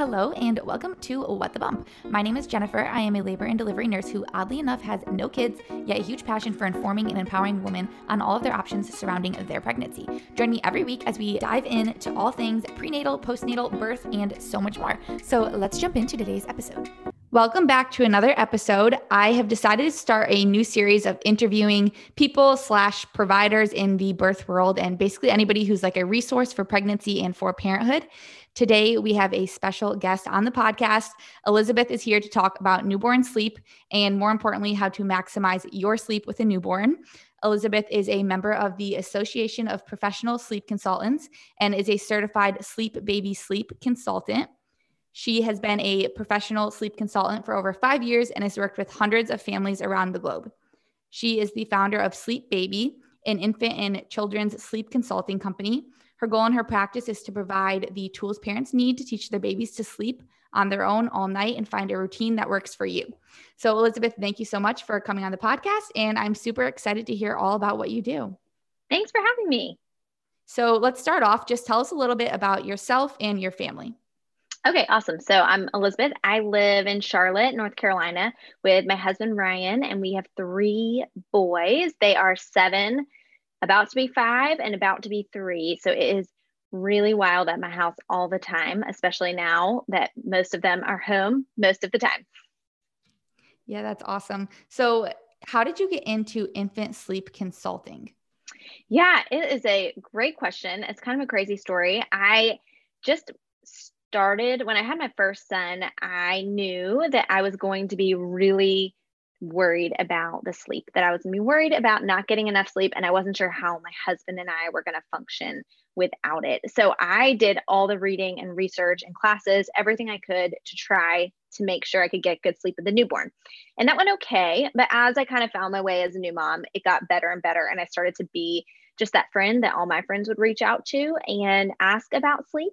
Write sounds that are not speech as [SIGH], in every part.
Hello and welcome to What the Bump. My name is Jennifer. I am a labor and delivery nurse who, oddly enough, has no kids, yet a huge passion for informing and empowering women on all of their options surrounding their pregnancy. Join me every week as we dive into all things prenatal, postnatal, birth, and so much more. So let's jump into today's episode. Welcome back to another episode. I have decided to start a new series of interviewing people slash providers in the birth world and basically anybody who's like a resource for pregnancy and for parenthood. Today, we have a special guest on the podcast. Elizabeth is here to talk about newborn sleep and, more importantly, how to maximize your sleep with a newborn. Elizabeth is a member of the Association of Professional Sleep Consultants and is a certified sleep baby sleep consultant. She has been a professional sleep consultant for over five years and has worked with hundreds of families around the globe. She is the founder of Sleep Baby, an infant and children's sleep consulting company. Her goal in her practice is to provide the tools parents need to teach their babies to sleep on their own all night and find a routine that works for you. So, Elizabeth, thank you so much for coming on the podcast. And I'm super excited to hear all about what you do. Thanks for having me. So, let's start off. Just tell us a little bit about yourself and your family. Okay, awesome. So I'm Elizabeth. I live in Charlotte, North Carolina, with my husband Ryan, and we have three boys. They are seven, about to be five, and about to be three. So it is really wild at my house all the time, especially now that most of them are home most of the time. Yeah, that's awesome. So, how did you get into infant sleep consulting? Yeah, it is a great question. It's kind of a crazy story. I just started when I had my first son, I knew that I was going to be really worried about the sleep, that I was going to be worried about not getting enough sleep. And I wasn't sure how my husband and I were going to function without it. So I did all the reading and research and classes, everything I could to try to make sure I could get good sleep with the newborn. And that went okay. But as I kind of found my way as a new mom, it got better and better. And I started to be just that friend that all my friends would reach out to and ask about sleep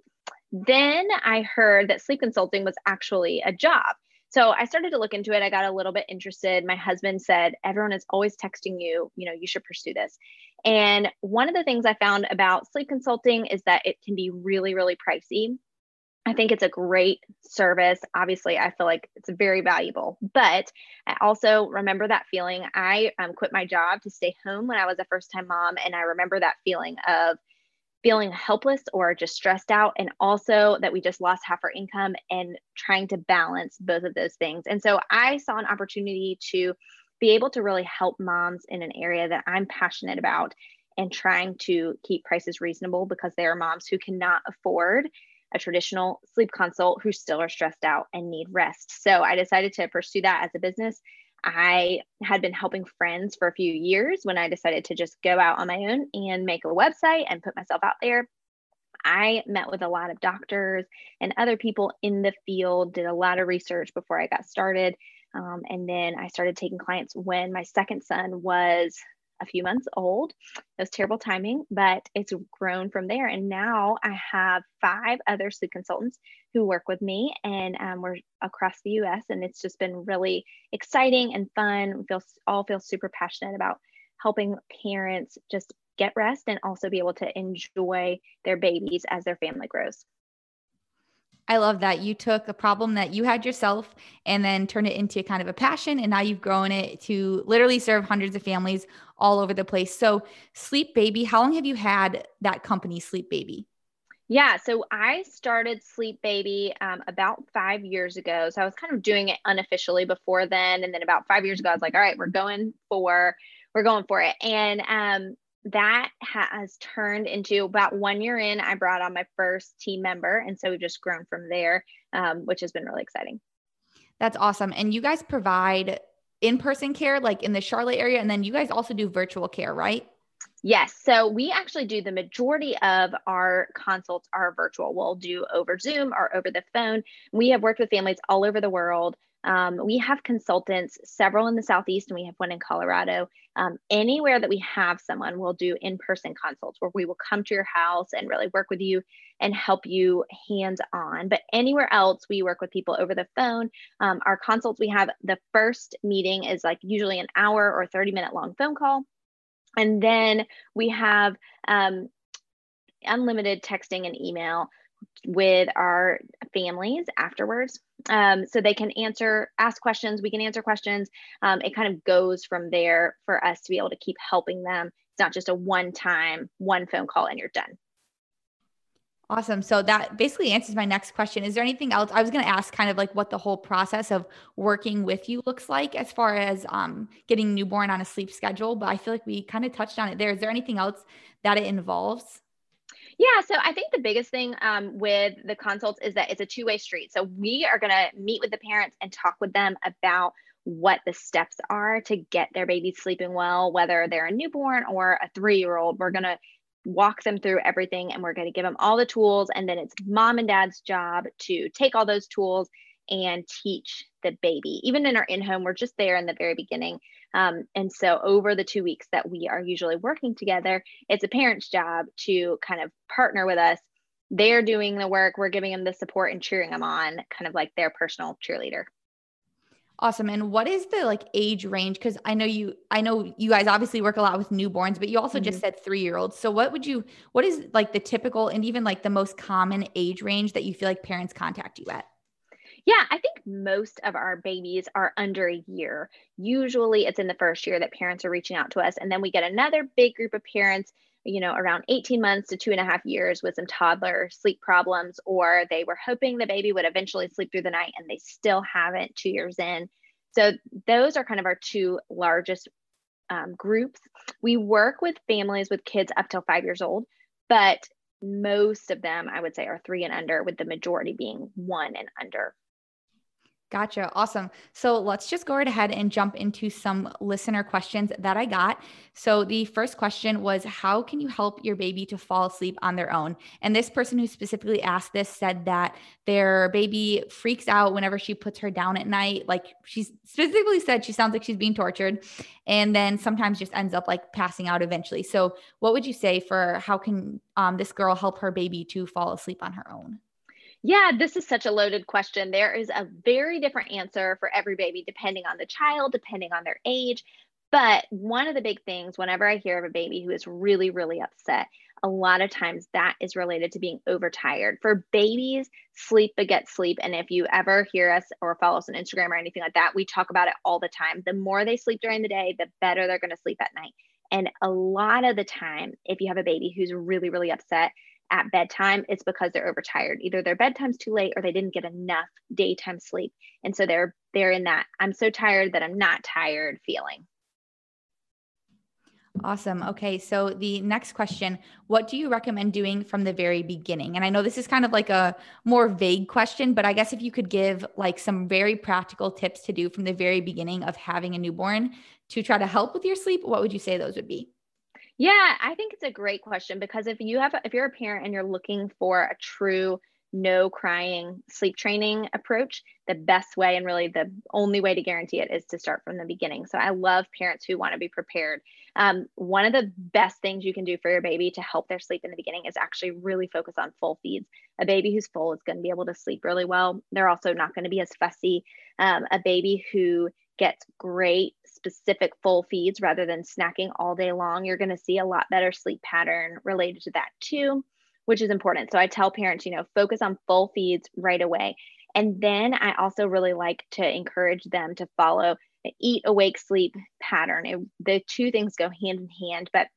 then I heard that sleep consulting was actually a job. So I started to look into it. I got a little bit interested. My husband said, Everyone is always texting you, you know, you should pursue this. And one of the things I found about sleep consulting is that it can be really, really pricey. I think it's a great service. Obviously, I feel like it's very valuable. But I also remember that feeling. I um, quit my job to stay home when I was a first time mom. And I remember that feeling of feeling helpless or just stressed out, and also that we just lost half our income and trying to balance both of those things. And so I saw an opportunity to be able to really help moms in an area that I'm passionate about and trying to keep prices reasonable because there are moms who cannot afford a traditional sleep consult who still are stressed out and need rest. So I decided to pursue that as a business I had been helping friends for a few years when I decided to just go out on my own and make a website and put myself out there. I met with a lot of doctors and other people in the field, did a lot of research before I got started. Um, and then I started taking clients when my second son was a few months old. It was terrible timing, but it's grown from there. And now I have five other sleep consultants who work with me, and um, we're across the U.S. And it's just been really exciting and fun. We feel all feel super passionate about helping parents just get rest and also be able to enjoy their babies as their family grows. I love that you took a problem that you had yourself and then turned it into kind of a passion. And now you've grown it to literally serve hundreds of families all over the place. So, Sleep Baby, how long have you had that company, Sleep Baby? Yeah, so I started Sleep Baby um, about five years ago. So I was kind of doing it unofficially before then, and then about five years ago, I was like, "All right, we're going for, we're going for it." And um, that has turned into about one year in, I brought on my first team member. And so we've just grown from there, um, which has been really exciting. That's awesome. And you guys provide in person care, like in the Charlotte area. And then you guys also do virtual care, right? Yes. So we actually do the majority of our consults are virtual. We'll do over Zoom or over the phone. We have worked with families all over the world. Um, we have consultants, several in the Southeast, and we have one in Colorado. Um, anywhere that we have someone, we'll do in person consults where we will come to your house and really work with you and help you hands on. But anywhere else, we work with people over the phone. Um, our consults, we have the first meeting is like usually an hour or 30 minute long phone call. And then we have um, unlimited texting and email with our families afterwards. Um, so they can answer, ask questions, we can answer questions. Um, it kind of goes from there for us to be able to keep helping them. It's not just a one time, one phone call and you're done. Awesome. So that basically answers my next question. Is there anything else? I was going to ask kind of like what the whole process of working with you looks like as far as um, getting newborn on a sleep schedule, but I feel like we kind of touched on it there. Is there anything else that it involves? Yeah, so I think the biggest thing um, with the consults is that it's a two way street. So we are going to meet with the parents and talk with them about what the steps are to get their baby sleeping well, whether they're a newborn or a three year old. We're going to walk them through everything and we're going to give them all the tools. And then it's mom and dad's job to take all those tools and teach the baby. Even in our in home, we're just there in the very beginning. Um, and so, over the two weeks that we are usually working together, it's a parent's job to kind of partner with us. They're doing the work, we're giving them the support and cheering them on, kind of like their personal cheerleader. Awesome. And what is the like age range? Cause I know you, I know you guys obviously work a lot with newborns, but you also mm-hmm. just said three year olds. So what would you, what is like the typical and even like the most common age range that you feel like parents contact you at? Yeah, I think most of our babies are under a year. Usually it's in the first year that parents are reaching out to us. And then we get another big group of parents you know, around 18 months to two and a half years with some toddler sleep problems, or they were hoping the baby would eventually sleep through the night and they still haven't two years in. So, those are kind of our two largest um, groups. We work with families with kids up till five years old, but most of them, I would say, are three and under, with the majority being one and under. Gotcha. Awesome. So let's just go right ahead and jump into some listener questions that I got. So the first question was How can you help your baby to fall asleep on their own? And this person who specifically asked this said that their baby freaks out whenever she puts her down at night. Like she specifically said, she sounds like she's being tortured and then sometimes just ends up like passing out eventually. So, what would you say for how can um, this girl help her baby to fall asleep on her own? Yeah, this is such a loaded question. There is a very different answer for every baby, depending on the child, depending on their age. But one of the big things, whenever I hear of a baby who is really, really upset, a lot of times that is related to being overtired. For babies, sleep begets sleep. And if you ever hear us or follow us on Instagram or anything like that, we talk about it all the time. The more they sleep during the day, the better they're going to sleep at night. And a lot of the time, if you have a baby who's really, really upset, at bedtime, it's because they're overtired. Either their bedtime's too late or they didn't get enough daytime sleep. And so they're they're in that I'm so tired that I'm not tired feeling. Awesome. Okay. So the next question, what do you recommend doing from the very beginning? And I know this is kind of like a more vague question, but I guess if you could give like some very practical tips to do from the very beginning of having a newborn to try to help with your sleep, what would you say those would be? Yeah, I think it's a great question because if you have if you're a parent and you're looking for a true no crying sleep training approach, the best way and really the only way to guarantee it is to start from the beginning. So I love parents who want to be prepared. Um, one of the best things you can do for your baby to help their sleep in the beginning is actually really focus on full feeds. A baby who's full is going to be able to sleep really well. They're also not going to be as fussy. Um, a baby who gets great specific full feeds rather than snacking all day long, you're going to see a lot better sleep pattern related to that too, which is important. So I tell parents, you know, focus on full feeds right away. And then I also really like to encourage them to follow an eat, awake, sleep pattern. It, the two things go hand in hand, but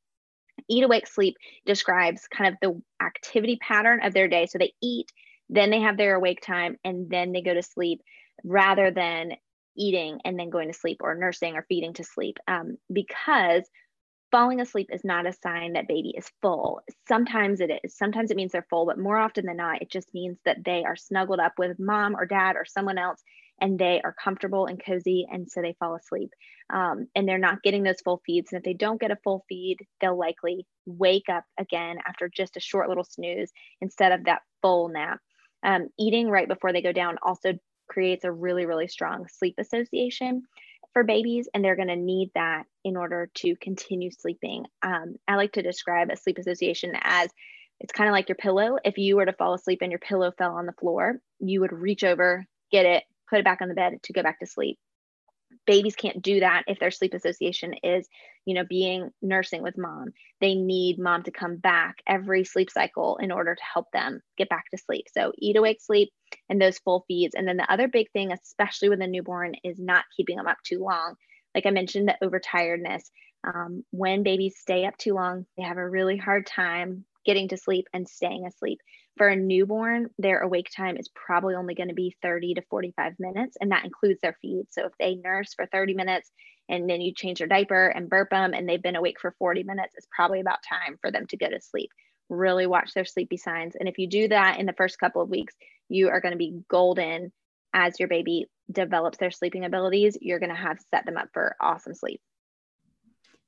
eat, awake, sleep describes kind of the activity pattern of their day. So they eat, then they have their awake time, and then they go to sleep rather than eating and then going to sleep or nursing or feeding to sleep um, because falling asleep is not a sign that baby is full. Sometimes it is. Sometimes it means they're full, but more often than not, it just means that they are snuggled up with mom or dad or someone else and they are comfortable and cozy. And so they fall asleep um, and they're not getting those full feeds. And if they don't get a full feed, they'll likely wake up again after just a short little snooze instead of that full nap. Um, eating right before they go down also creates a really, really strong sleep association for babies, and they're going to need that in order to continue sleeping. Um, I like to describe a sleep association as it's kind of like your pillow. If you were to fall asleep and your pillow fell on the floor, you would reach over, get it, put it back on the bed to go back to sleep. Babies can't do that if their sleep association is you know being nursing with mom. They need mom to come back every sleep cycle in order to help them get back to sleep. So eat awake sleep and those full feeds. And then the other big thing especially with a newborn is not keeping them up too long. Like i mentioned the overtiredness. Um, when babies stay up too long they have a really hard time getting to sleep and staying asleep for a newborn, their awake time is probably only going to be 30 to 45 minutes, and that includes their feed. So if they nurse for 30 minutes and then you change their diaper and burp them and they've been awake for 40 minutes, it's probably about time for them to go to sleep. Really watch their sleepy signs. And if you do that in the first couple of weeks, you are going to be golden as your baby develops their sleeping abilities. You're going to have set them up for awesome sleep.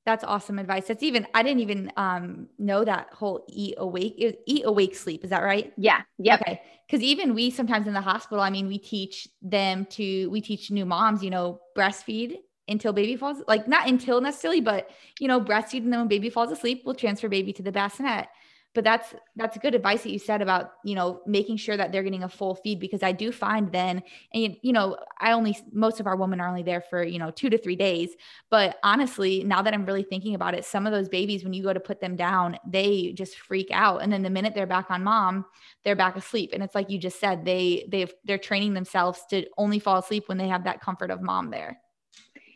That's awesome advice. That's even I didn't even um know that whole eat awake eat awake sleep. Is that right? Yeah. Yeah. Okay. Because even we sometimes in the hospital, I mean, we teach them to we teach new moms, you know, breastfeed until baby falls like not until necessarily, but you know, breastfeed and then when baby falls asleep, we'll transfer baby to the bassinet but that's that's good advice that you said about you know making sure that they're getting a full feed because i do find then and you know i only most of our women are only there for you know two to three days. But honestly now that i'm really thinking about it some of those babies when you go to put them down they just freak out. And then the minute they're back on mom they're back asleep. And it's like you just said they they they're training themselves to only fall asleep when they have that comfort of mom there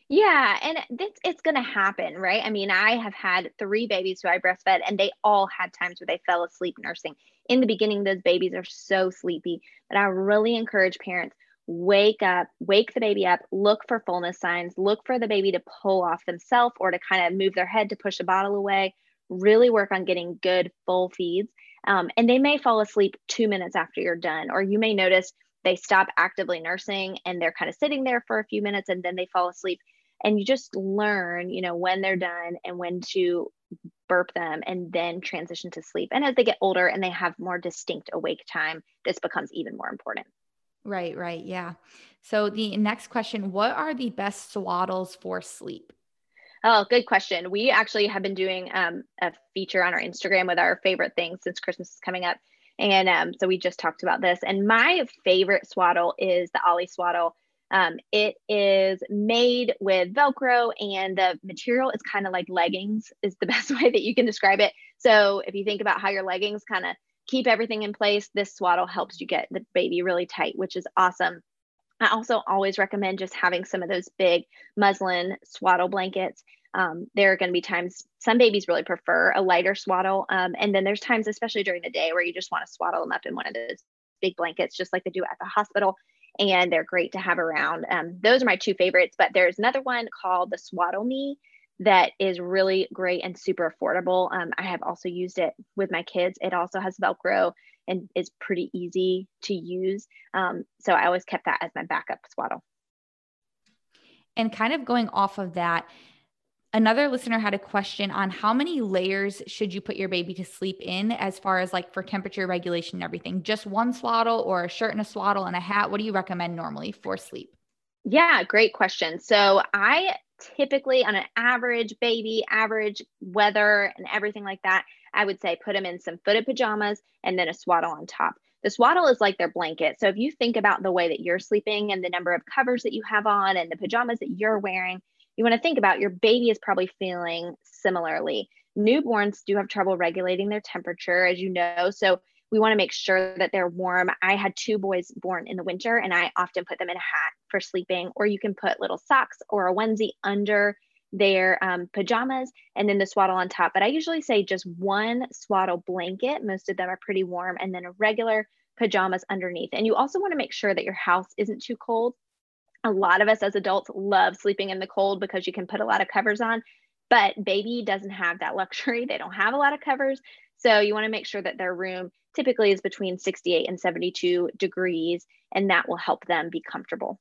yeah, and it's it's going to happen, right? I mean, I have had three babies who I breastfed, and they all had times where they fell asleep nursing. In the beginning, those babies are so sleepy, but I really encourage parents wake up, wake the baby up, look for fullness signs, look for the baby to pull off themselves or to kind of move their head to push a bottle away. Really work on getting good full feeds. Um, and they may fall asleep two minutes after you're done, or you may notice they stop actively nursing and they're kind of sitting there for a few minutes and then they fall asleep and you just learn you know when they're done and when to burp them and then transition to sleep and as they get older and they have more distinct awake time this becomes even more important right right yeah so the next question what are the best swaddles for sleep Oh, good question. We actually have been doing um, a feature on our Instagram with our favorite things since Christmas is coming up. And um, so we just talked about this. And my favorite swaddle is the Ollie swaddle. Um, it is made with Velcro, and the material is kind of like leggings, is the [LAUGHS] best way that you can describe it. So, if you think about how your leggings kind of keep everything in place, this swaddle helps you get the baby really tight, which is awesome. I also always recommend just having some of those big muslin swaddle blankets. Um, there are going to be times some babies really prefer a lighter swaddle. Um, and then there's times, especially during the day, where you just want to swaddle them up in one of those big blankets, just like they do at the hospital and they're great to have around. Um, those are my two favorites, but there's another one called the Swaddle Me that is really great and super affordable. Um, I have also used it with my kids. It also has Velcro and is pretty easy to use. Um, so I always kept that as my backup swaddle. And kind of going off of that, another listener had a question on how many layers should you put your baby to sleep in as far as like for temperature regulation and everything? Just one swaddle or a shirt and a swaddle and a hat? What do you recommend normally for sleep? Yeah great question. So i typically on an average baby average weather and everything like that i would say put them in some footed pajamas and then a swaddle on top. The swaddle is like their blanket. So if you think about the way that you're sleeping and the number of covers that you have on and the pajamas that you're wearing you want to think about your baby is probably feeling similarly. Newborns do have trouble regulating their temperature, as you know. So we want to make sure that they're warm. I had two boys born in the winter, and I often put them in a hat for sleeping, or you can put little socks or a onesie under their um, pajamas and then the swaddle on top. But I usually say just one swaddle blanket. Most of them are pretty warm, and then a regular pajamas underneath. And you also want to make sure that your house isn't too cold a lot of us as adults love sleeping in the cold because you can put a lot of covers on but baby doesn't have that luxury. They don't have a lot of covers. So you want to make sure that their room typically is between 68 and 72 degrees and that will help them be comfortable.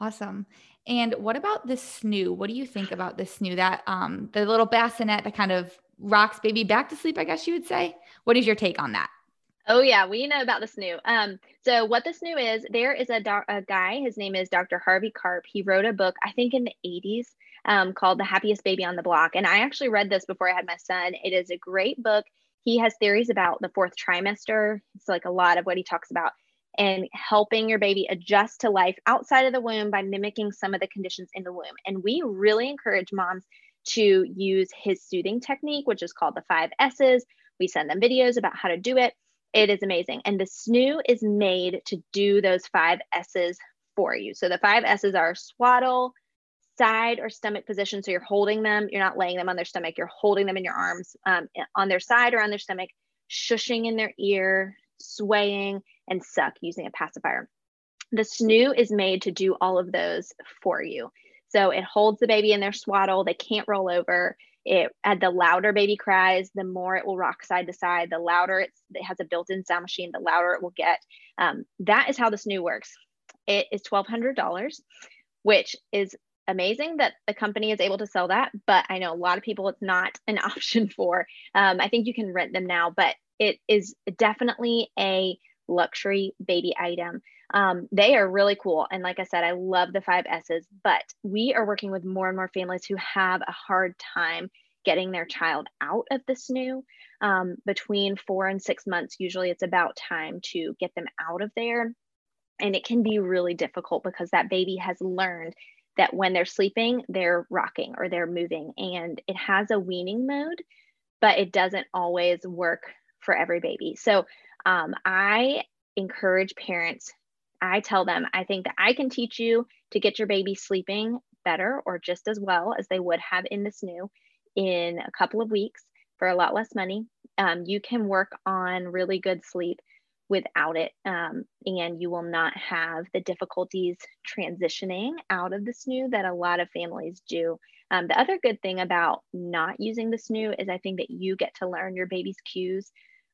Awesome. And what about the snoo what do you think about the snoo that um the little bassinet that kind of rocks baby back to sleep i guess you would say? What is your take on that Oh yeah, we know about the snoo. Um, so what the snoo is, there is a, do- a guy. His name is Dr. Harvey Karp. He wrote a book, I think in the '80s, um, called "The Happiest Baby on the Block," and I actually read this before I had my son. It is a great book. He has theories about the fourth trimester. It's like a lot of what he talks about, and helping your baby adjust to life outside of the womb by mimicking some of the conditions in the womb. And we really encourage moms to use his soothing technique, which is called the five S's. We send them videos about how to do it. It is amazing. And the snoo is made to do those five S's for you. So the five S's are swaddle, side or stomach position. So you're holding them, you're not laying them on their stomach, you're holding them in your arms um, on their side or on their stomach, shushing in their ear, swaying, and suck using a pacifier. The snoo is made to do all of those for you. So it holds the baby in their swaddle, they can't roll over. It at the louder baby cries, the more it will rock side to side. The louder it has a built-in sound machine, the louder it will get. Um, that is how the snoo works. It is twelve hundred dollars, which is amazing that the company is able to sell that. But I know a lot of people it's not an [LAUGHS] option for. Um, I think you can rent them now, but it is definitely a luxury baby item. Um, they are really cool. And like I said, I love the five S's, but we are working with more and more families who have a hard time getting their child out of the snoo. Um, between four and six months, usually it's about time to get them out of there. And it can be really difficult because that baby has learned that when they're sleeping, they're rocking or they're moving. And it has a weaning mode, but it doesn't always work for every baby. So um, I encourage parents, I tell them, I think that I can teach you to get your baby sleeping better or just as well as they would have in the snoo in a couple of weeks for a lot less money. Um, you can work on really good sleep without it, um, and you will not have the difficulties transitioning out of the snoo that a lot of families do. Um, the other good thing about not using the snoo is I think that you get to learn your baby's cues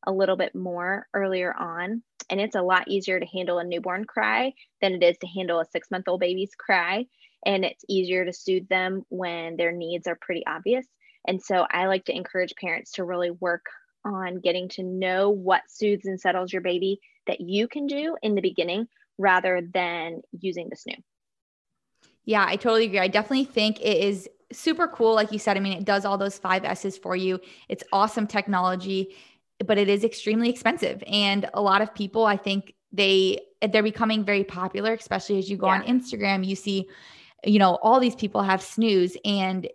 a little bit more earlier on. And it's a lot easier to handle a newborn cry than it is to handle a six month old baby's cry. And it's easier to soothe them when their needs are pretty obvious. And so I like to encourage parents to really work on getting to know what soothes and settles your baby that you can do in the beginning rather than using the snoo. Yeah, I totally agree. I definitely think it is super cool. Like you said, I mean, it does all those five S's for you. It's awesome technology but it is extremely expensive. And a lot of people, I think they they're becoming very popular, especially as you go yeah. on Instagram, you see, you know, all these people have snoos and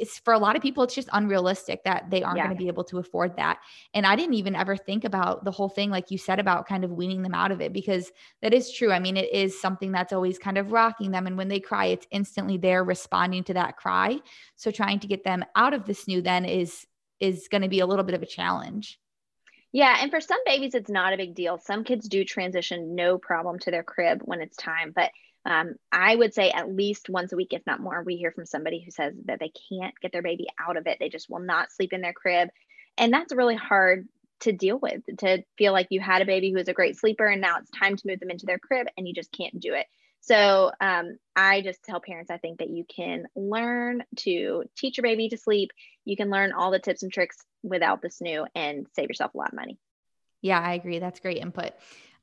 it's for a lot of people it's just unrealistic that they aren't yeah. going to be able to afford that and i didn't even ever think about the whole thing like you said about kind of weaning them out of it because that is true i mean it is something that's always kind of rocking them and when they cry it's instantly there responding to that cry so trying to get them out of the snoo then is is going to be a little bit of a challenge yeah, and for some babies, it's not a big deal. Some kids do transition no problem to their crib when it's time, but um, I would say at least once a week, if not more, we hear from somebody who says that they can't get their baby out of it. They just will not sleep in their crib. And that's really hard to deal with to feel like you had a baby who was a great sleeper and now it's time to move them into their crib and you just can't do it. So um, I just tell parents, I think that you can learn to teach your baby to sleep. You can learn all the tips and tricks without the snoo and save yourself a lot of money. Yeah, I agree. That's great input.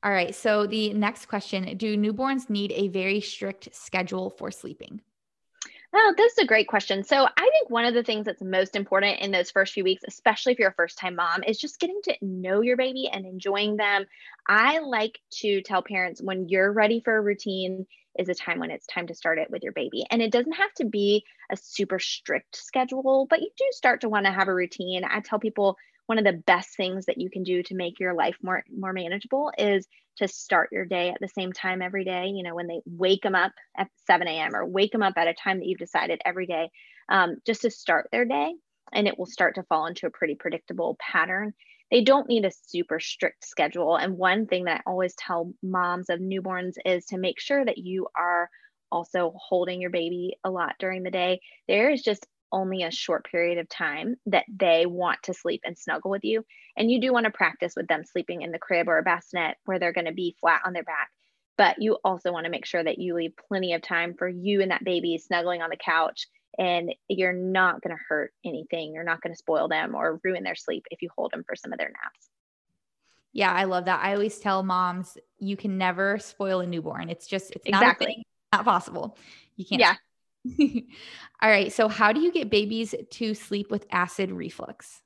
All right. So the next question Do newborns need a very strict schedule for sleeping? Oh, this is a great question. So, I think one of the things that's most important in those first few weeks, especially if you're a first time mom, is just getting to know your baby and enjoying them. I like to tell parents when you're ready for a routine is a time when it's time to start it with your baby. And it doesn't have to be a super strict schedule, but you do start to want to have a routine. I tell people one of the best things that you can do to make your life more more manageable is to start your day at the same time every day you know when they wake them up at 7 a.m or wake them up at a time that you've decided every day um, just to start their day and it will start to fall into a pretty predictable pattern. They don't need a super strict schedule. And one thing that i always tell moms of newborns is to make sure that you are also holding your baby a lot during the day. There is just only a short period of time that they want to sleep and snuggle with you. And you do want to practice with them sleeping in the crib or a bassinet where they're going to be flat on their back. But you also want to make sure that you leave plenty of time for you and that baby snuggling on the couch. And you're not going to hurt anything. You're not going to spoil them or ruin their sleep if you hold them for some of their naps. Yeah, I love that. I always tell moms you can never spoil a newborn. It's just, it's not exactly. Not possible. You can't. Yeah. [LAUGHS] All right. So, how do you get babies to sleep with acid reflux?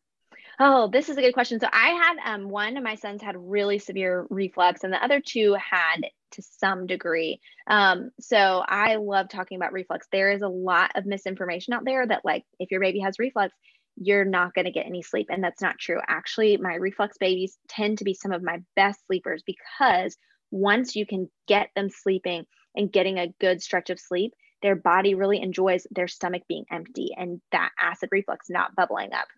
Oh, this is a good question. So I had um, one of my sons had really severe reflux, and the other two had to some degree. Um, so I love talking about reflux. There is a lot of misinformation out there that, like, if your baby has reflux, you're not going to get any sleep. And that's not true. Actually, my reflux babies tend to be some of my best sleepers because once you can get them sleeping and getting a good stretch of sleep, their body really enjoys their stomach being empty and that acid reflux not bubbling up.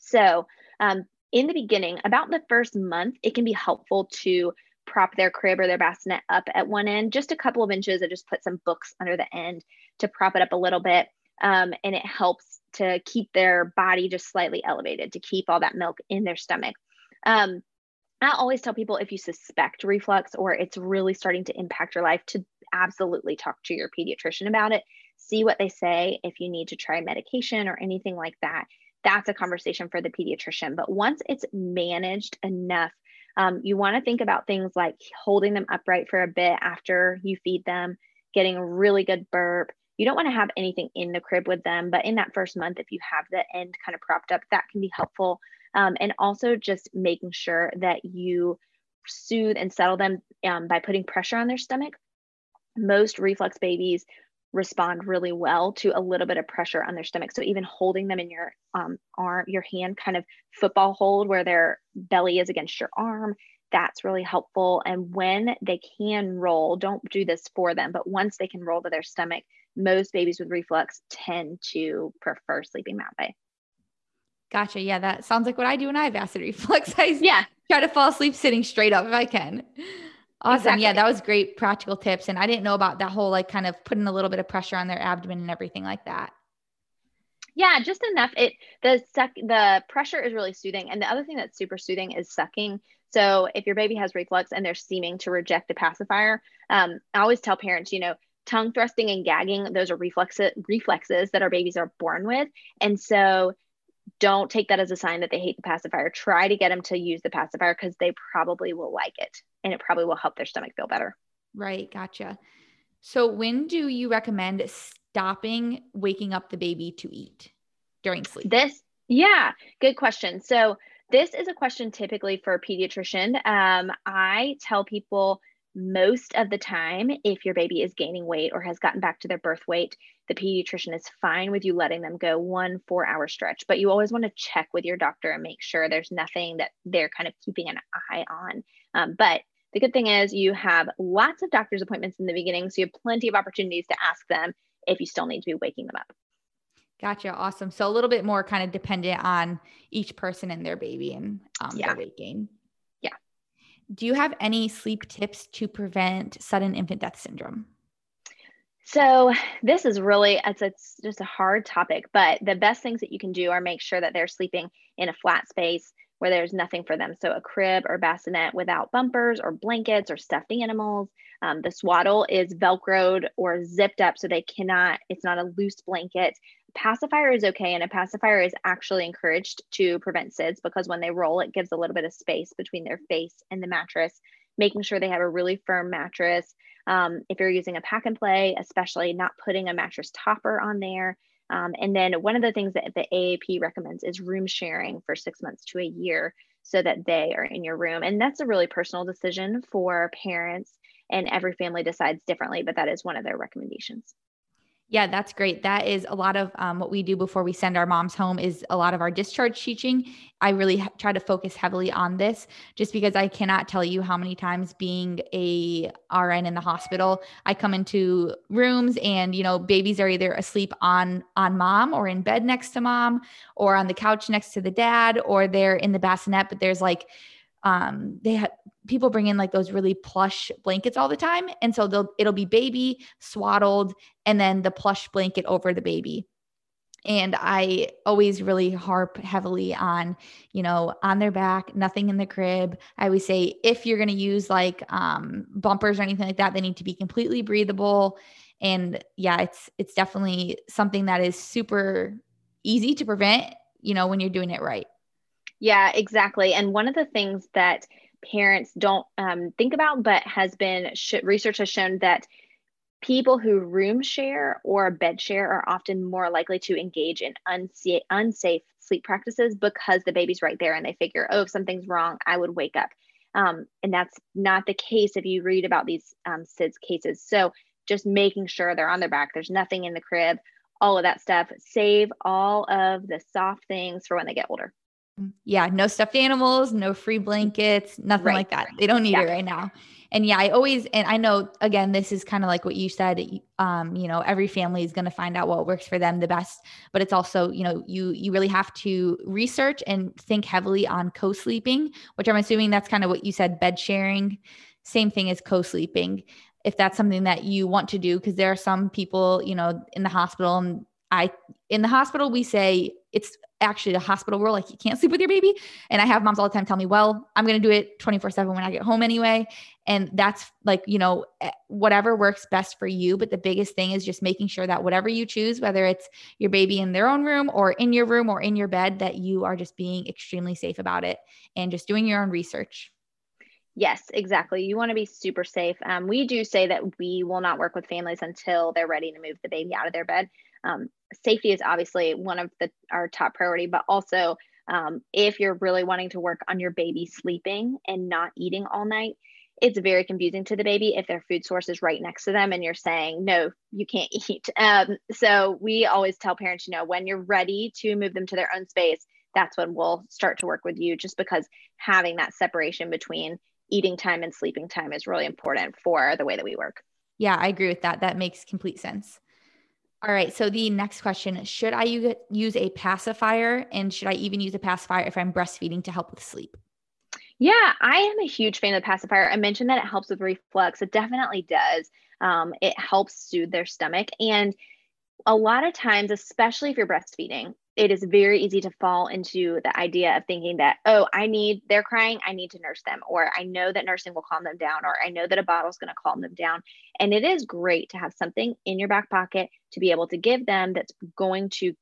So, um, in the beginning, about the first month, it can be helpful to prop their crib or their bassinet up at one end, just a couple of inches, and just put some books under the end to prop it up a little bit. Um, and it helps to keep their body just slightly elevated to keep all that milk in their stomach. Um, I always tell people if you suspect reflux or it's really starting to impact your life to absolutely talk to your pediatrician about it. See what they say if you need to try medication or anything like that. That's a conversation for the pediatrician. But once it's managed enough, um, you want to think about things like holding them upright for a bit after you feed them, getting a really good burp. You don't want to have anything in the crib with them, but in that first month, if you have the end kind of propped up, that can be helpful. Um, and also just making sure that you soothe and settle them um, by putting pressure on their stomach most reflux babies respond really well to a little bit of pressure on their stomach. So even holding them in your um, arm, your hand kind of football hold where their belly is against your arm, that's really helpful. And when they can roll, don't do this for them, but once they can roll to their stomach, most babies with reflux tend to prefer sleeping that way. Gotcha. Yeah, that sounds like what I do when I have acid reflux. [LAUGHS] I yeah. try to fall asleep sitting straight up if I can. Awesome. Exactly. Yeah, that was great practical tips. And I didn't know about that whole like kind of putting a little bit of pressure on their abdomen and everything like that. Yeah, just enough. It the suck the pressure is really soothing. And the other thing that's super soothing is sucking. So if your baby has reflux and they're seeming to reject the pacifier, um, I always tell parents, you know, tongue thrusting and gagging, those are reflexes reflexes that our babies are born with. And so don't take that as a sign that they hate the pacifier. Try to get them to use the pacifier because they probably will like it and it probably will help their stomach feel better. Right. Gotcha. So, when do you recommend stopping waking up the baby to eat during sleep? This, yeah, good question. So, this is a question typically for a pediatrician. Um, I tell people most of the time, if your baby is gaining weight or has gotten back to their birth weight, the pediatrician is fine with you letting them go one four hour stretch. But you always want to check with your doctor and make sure there's nothing that they're kind of keeping an eye on. Um, but the good thing is you have lots of doctor's appointments in the beginning, so you have plenty of opportunities to ask them if you still need to be waking them up. Gotcha. Awesome. So a little bit more kind of dependent on each person and their baby and um, yeah. their weight gain. Yeah. Do you have any sleep tips to prevent sudden infant death syndrome? So this is really it's, it's just a hard topic, but the best things that you can do are make sure that they're sleeping in a flat space where there's nothing for them. So a crib or bassinet without bumpers or blankets or stuffed animals. Um, the swaddle is velcroed or zipped up so they cannot, it's not a loose blanket. Pacifier is okay, and a pacifier is actually encouraged to prevent SIDS because when they roll, it gives a little bit of space between their face and the mattress, making sure they have a really firm mattress. Um, if you're using a pack and play, especially not putting a mattress topper on there. Um, and then one of the things that the AAP recommends is room sharing for six months to a year so that they are in your room. And that's a really personal decision for parents, and every family decides differently, but that is one of their recommendations. Yeah, that's great. That is a lot of um, what we do before we send our moms home is a lot of our discharge teaching. I really ha- try to focus heavily on this just because I cannot tell you how many times being a RN in the hospital, I come into rooms and, you know, babies are either asleep on on mom or in bed next to mom or on the couch next to the dad or they're in the bassinet, but there's like um they have people bring in like those really plush blankets all the time and so they'll it'll be baby swaddled and then the plush blanket over the baby. And i always really harp heavily on you know on their back nothing in the crib. I always say if you're going to use like um, bumpers or anything like that they need to be completely breathable. And yeah it's it's definitely something that is super easy to prevent you know when you're doing it right. Yeah, exactly. And one of the things that parents don't um, think about, but has been sh- research has shown that people who room share or bed share are often more likely to engage in unsafe, unsafe sleep practices because the baby's right there and they figure, oh, if something's wrong, I would wake up. Um, and that's not the case if you read about these um, SIDS cases. So just making sure they're on their back, there's nothing in the crib, all of that stuff. Save all of the soft things for when they get older. Yeah, no stuffed animals, no free blankets, nothing right. like that. They don't need yeah. it right now and yeah i always and i know again this is kind of like what you said um you know every family is going to find out what works for them the best but it's also you know you you really have to research and think heavily on co-sleeping which i'm assuming that's kind of what you said bed sharing same thing as co-sleeping if that's something that you want to do because there are some people you know in the hospital and I in the hospital we say it's actually a hospital rule like you can't sleep with your baby and I have moms all the time tell me well I'm going to do it 24/7 when I get home anyway and that's like you know eh, whatever works best for you but the biggest thing is just making sure that whatever you choose whether it's your baby in their own room or in your room or in your bed that you are just being extremely safe about it and just doing your own research Yes, exactly. You want to be super safe. Um, we do say that we will not work with families until they're ready to move the baby out of their bed. Um, safety is obviously one of the our top priority, but also um, if you're really wanting to work on your baby sleeping and not eating all night, it's very confusing to the baby if their food source is right next to them and you're saying no you can't [LAUGHS] eat um, so we always tell parents you know when you're ready to move them to their own space that's when we'll start to work with you just because having that separation between eating time and sleeping time is really important for the way that we work. Yeah, I agree with that. That makes complete sense. All right. So the next question Should I use a pacifier? And should I even use a pacifier if I'm breastfeeding to help with sleep? Yeah, I am a huge fan of the pacifier. I mentioned that it helps with reflux. It definitely does. Um, it helps soothe their stomach. And a lot of times, especially if you're breastfeeding, it is very easy to fall into the idea of thinking that, oh, I need, they're crying, I need to nurse them, or I know that nursing will calm them down, or I know that a bottle is going to calm them down. And it is great to have something in your back pocket to be able to give them that's going to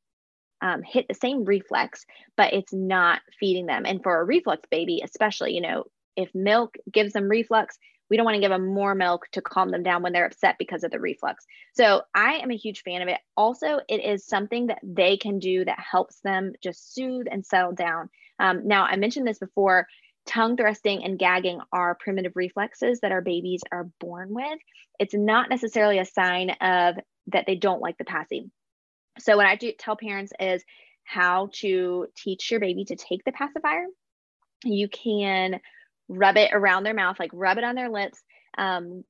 um, hit the same reflex, but it's not feeding them. And for a reflux baby, especially, you know, if milk gives them reflux, we don't want to give them more milk to calm them down when they're upset because of the reflux. So I am a huge fan of it. Also, it is something that they can do that helps them just soothe and settle down. Um, now, I mentioned this before. Tongue thrusting and gagging are primitive reflexes that our babies are born with. It's not necessarily a sign of that they don't like the passing. So, what I do tell parents is how to teach your baby to take the pacifier. You can rub it around their mouth, like rub it on their lips. Um,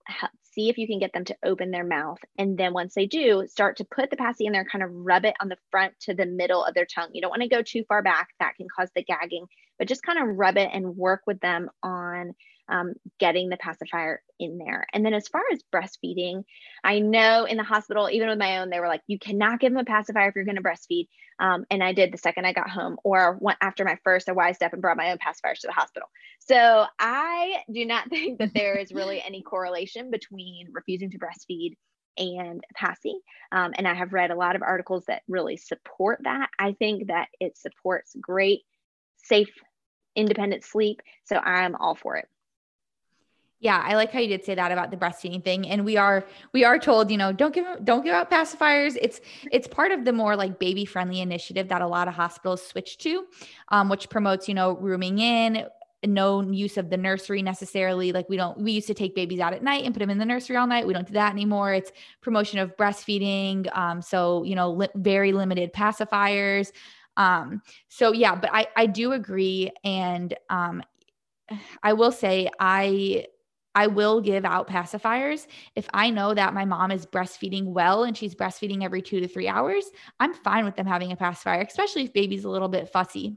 see if you can get them to open their mouth. And then once they do, start to put the passy in there, kind of rub it on the front to the middle of their tongue. You don't want to go too far back, that can cause the gagging, but just kind of rub it and work with them on um, getting the pacifier in there. And then as far as breastfeeding, I know in the hospital, even with my own, they were like, you cannot give them a pacifier if you're going to breastfeed. Um, and I did the second I got home, or after my first, I wised up and brought my own pacifiers to the hospital. So I do not [LAUGHS] think that there is really any correlation between refusing to breastfeed and passy. Um, and I have read a lot of articles that really support that. I think that it supports great, safe, independent sleep. So I'm all for it. Yeah, I like how you did say that about the breastfeeding thing. And we are we are told, you know, don't give don't give out pacifiers. It's it's part of the more like baby friendly initiative that a lot of hospitals switch to, um, which promotes, you know, rooming in, no use of the nursery necessarily. Like we don't we used to take babies out at night and put them in the nursery all night. We don't do that anymore. It's promotion of breastfeeding. Um, so you know, li- very limited pacifiers. Um, so yeah, but I I do agree, and um, I will say I I will give out pacifiers. If I know that my mom is breastfeeding well and she's breastfeeding every two to three hours, I'm fine with them having a pacifier, especially if baby's a little bit fussy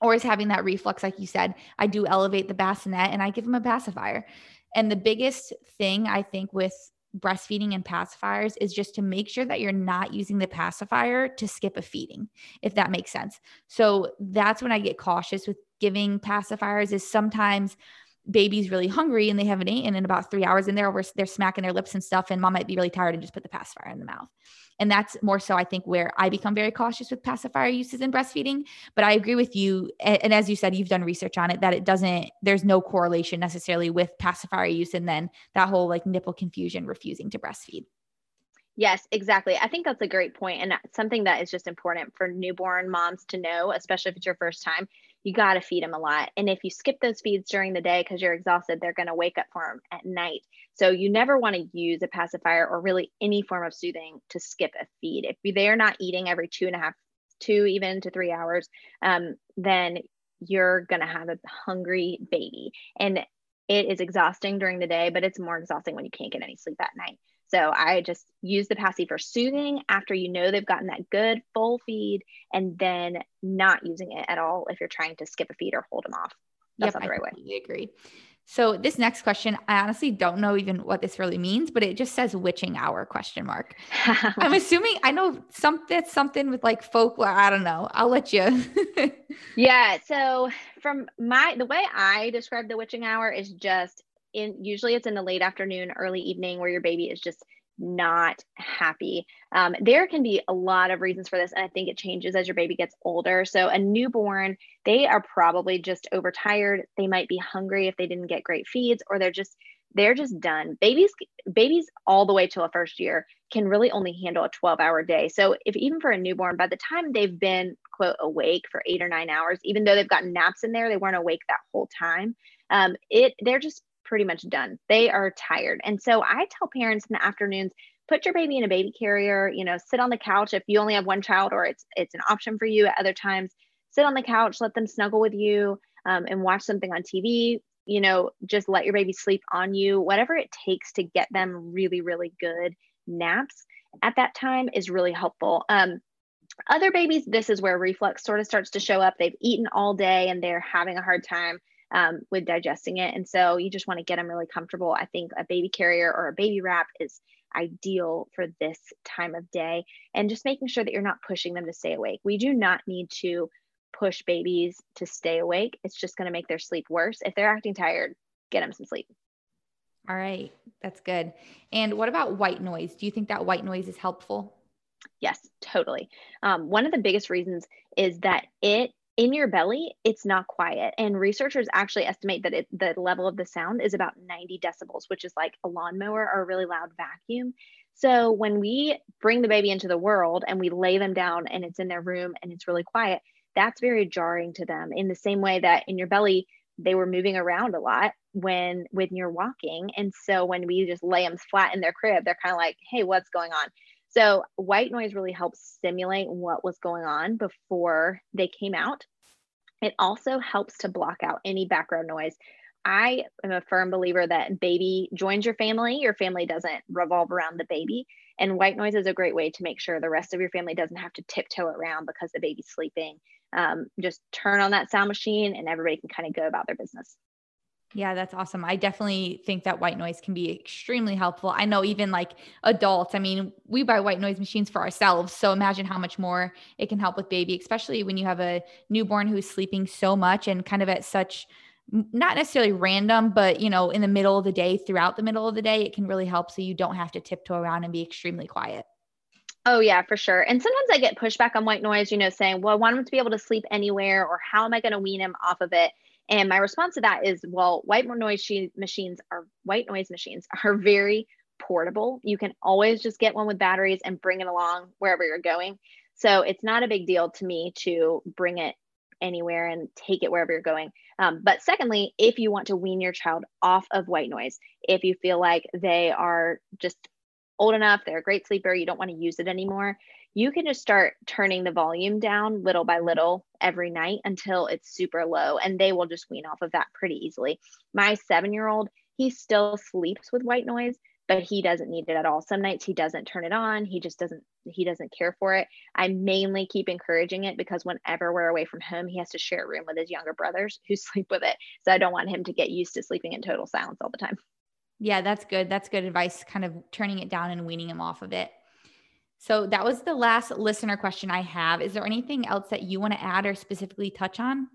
or is having that reflux, like you said. I do elevate the bassinet and I give them a pacifier. And the biggest thing I think with breastfeeding and pacifiers is just to make sure that you're not using the pacifier to skip a feeding, if that makes sense. So that's when I get cautious with giving pacifiers, is sometimes baby's really hungry and they haven't eaten in about three hours and they're over, they're smacking their lips and stuff, and mom might be really tired and just put the pacifier in the mouth. And that's more so, I think, where I become very cautious with pacifier uses in breastfeeding. But I agree with you. And, and as you said, you've done research on it that it doesn't, there's no correlation necessarily with pacifier use and then that whole like nipple confusion refusing to breastfeed. Yes, exactly. I think that's a great point and something that is just important for newborn moms to know, especially if it's your first time. You got to feed them a lot. And if you skip those feeds during the day because you're exhausted, they're going to wake up for them at night. So you never want to use a pacifier or really any form of soothing to skip a feed. If they're not eating every two and a half, two even to three hours, um, then you're going to have a hungry baby. And it is exhausting during the day, but it's more exhausting when you can't get any sleep at night. So I just use the passy for soothing after you know they've gotten that good full feed and then not using it at all if you're trying to skip a feed or hold them off. That's yep, not the right I way. I agree. So this next question, I honestly don't know even what this really means, but it just says witching hour question mark. [LAUGHS] I'm assuming I know some that's something with like folklore. I don't know. I'll let you. [LAUGHS] yeah. So from my the way I describe the witching hour is just in usually it's in the late afternoon, early evening where your baby is just not happy. Um, there can be a lot of reasons for this, and I think it changes as your baby gets older. So, a newborn, they are probably just overtired. They might be hungry if they didn't get great feeds, or they're just they're just done. Babies, babies, all the way till a first year can really only handle a 12 hour day. So, if even for a newborn, by the time they've been quote awake for eight or nine hours, even though they've gotten naps in there, they weren't awake that whole time. Um, it they're just pretty much done. They are tired. And so I tell parents in the afternoons, put your baby in a baby carrier, you know, sit on the couch if you only have one child or it's it's an option for you at other times. Sit on the couch, let them snuggle with you um, and watch something on TV. You know, just let your baby sleep on you. Whatever it takes to get them really, really good naps at that time is really helpful. Um, other babies, this is where reflux sort of starts to show up. They've eaten all day and they're having a hard time um, with digesting it. And so you just want to get them really comfortable. I think a baby carrier or a baby wrap is ideal for this time of day and just making sure that you're not pushing them to stay awake. We do not need to push babies to stay awake. It's just going to make their sleep worse. If they're acting tired, get them some sleep. All right, that's good. And what about white noise? Do you think that white noise is helpful? Yes, totally. Um, one of the biggest reasons is that it in your belly, it's not quiet. And researchers actually estimate that it, the level of the sound is about 90 decibels, which is like a lawnmower or a really loud vacuum. So when we bring the baby into the world and we lay them down and it's in their room and it's really quiet, that's very jarring to them in the same way that in your belly, they were moving around a lot when when you're walking. And so when we just lay them flat in their crib, they're kind of like, hey, what's going on? So white noise really helps stimulate what was going on before they came out. It also helps to block out any background noise. I am a firm believer that baby joins your family, your family doesn't revolve around the baby. And white noise is a great way to make sure the rest of your family doesn't have to tiptoe around because the baby's sleeping. Um, just turn on that sound machine and everybody can kind of go about their business. Yeah, that's awesome. I definitely think that white noise can be extremely helpful. I know even like adults, I mean, we buy white noise machines for ourselves. So imagine how much more it can help with baby, especially when you have a newborn who's sleeping so much and kind of at such not necessarily random, but you know, in the middle of the day, throughout the middle of the day, it can really help so you don't have to tiptoe around and be extremely quiet. Oh yeah, for sure. And sometimes I get pushback on white noise, you know, saying, "Well, I want him to be able to sleep anywhere or how am I going to wean him off of it?" And my response to that is, well, white noise machines are white noise machines [LAUGHS] are very portable. You can always just get one with batteries and bring it along wherever you're going. So it's not a big deal to me to bring it anywhere and take it wherever you're going. Um, but secondly, if you want to wean your child off of white noise, if you feel like they are just old enough, they're a great sleeper, you don't want to use it anymore, you can just start turning the volume down little by little every night until it's super low and they will just wean off of that pretty easily. My seven year old, he still sleeps with white noise, but he doesn't need it at all. Some nights he doesn't turn it on. He just doesn't, he doesn't care for it. I mainly keep encouraging it because whenever we're away from home, he has to share a room with his younger brothers who [LAUGHS] sleep with it. So I don't want him to get used to sleeping in total silence all the time. Yeah, that's good. That's good advice, kind of turning it down and weaning him off of it. So that was the last listener question I have. Is there anything else that you want to add or specifically touch on?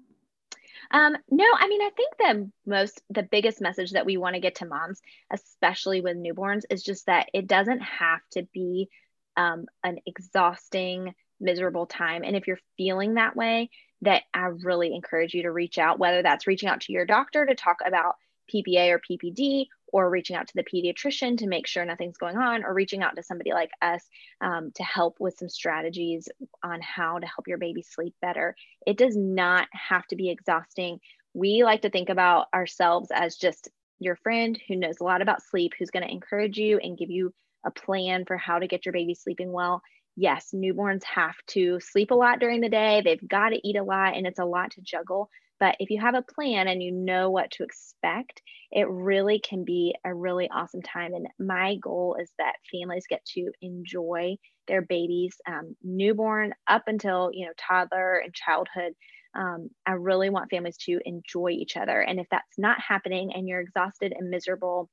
Um, no, I mean, I think the most, the biggest message that we want to get to moms, especially with newborns, is just that it doesn't have to be um, an exhausting, miserable time. And if you're feeling that way, that I really encourage you to reach out, whether that's reaching out to your doctor to talk about PPA or PPD, or reaching out to the pediatrician to make sure nothing's going on, or reaching out to somebody like us um, to help with some strategies on how to help your baby sleep better. It does not have to be exhausting. We like to think about ourselves as just your friend who knows a lot about sleep, who's going to encourage you and give you a plan for how to get your baby sleeping well. Yes, newborns have to sleep a lot during the day. They've got to eat a lot, and it's a lot to juggle. But if you have a plan and you know what to expect, it really can be a really awesome time. And my goal is that families get to enjoy their babies, um, newborn up until you know toddler and childhood. Um, I really want families to enjoy each other. And if that's not happening and you're exhausted and miserable,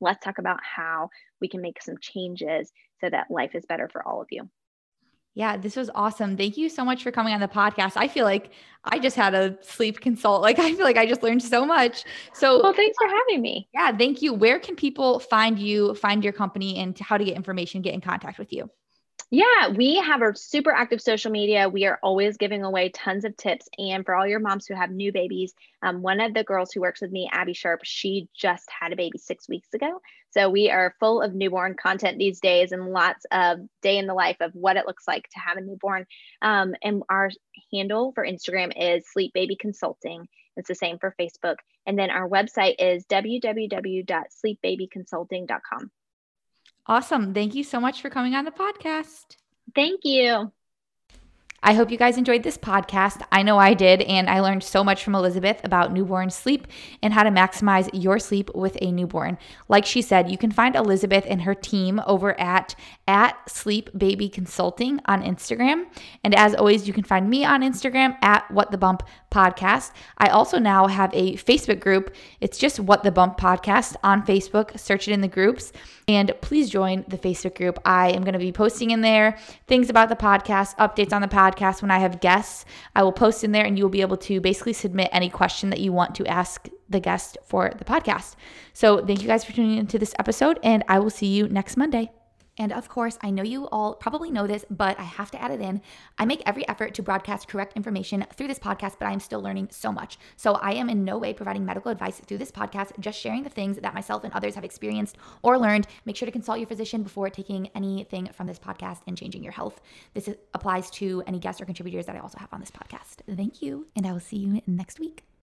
let's talk about how we can make some changes so that life is better for all of you. Yeah, this was awesome. Thank you so much for coming on the podcast. I feel like I just had a sleep consult. [LAUGHS] Like I feel like I just learned so much. So Well, thanks for having me. Yeah, thank you. Where can people find you, find your company and how to get information, get in contact with you? Yeah, we have a super active social media. We are always giving away tons of tips. And for all your moms who have new babies, um, one of the girls who works with me, Abby Sharp, she just had a baby six weeks ago. So we are full of newborn content these days and lots of day in the life of what it looks like to have a newborn. Um, and our handle for Instagram is Sleep Baby Consulting. It's the same for Facebook. And then our website is www.sleepbabyconsulting.com. Awesome. Thank you so much for coming on the podcast. Thank you. I hope you guys enjoyed this podcast. I know I did, and I learned so much from Elizabeth about newborn sleep and how to maximize your sleep with a newborn. Like she said, you can find Elizabeth and her team over at at Sleep Baby Consulting on Instagram. And as always, you can find me on Instagram at What the Bump Podcast. I also now have a Facebook group. It's just What the Bump Podcast on Facebook. Search it in the groups. And please join the Facebook group. I am going to be posting in there things about the podcast, updates on the podcast podcast when I have guests. I will post in there and you will be able to basically submit any question that you want to ask the guest for the podcast. So thank you guys for tuning into this episode, and I will see you next Monday. And of course, I know you all probably know this, but I have to add it in. I make every effort to broadcast correct information through this podcast, but I am still learning so much. So I am in no way providing medical advice through this podcast, just sharing the things that myself and others have experienced or learned. Make sure to consult your physician before taking anything from this podcast and changing your health. This applies to any guests or contributors that I also have on this podcast. Thank you, and I will see you next week.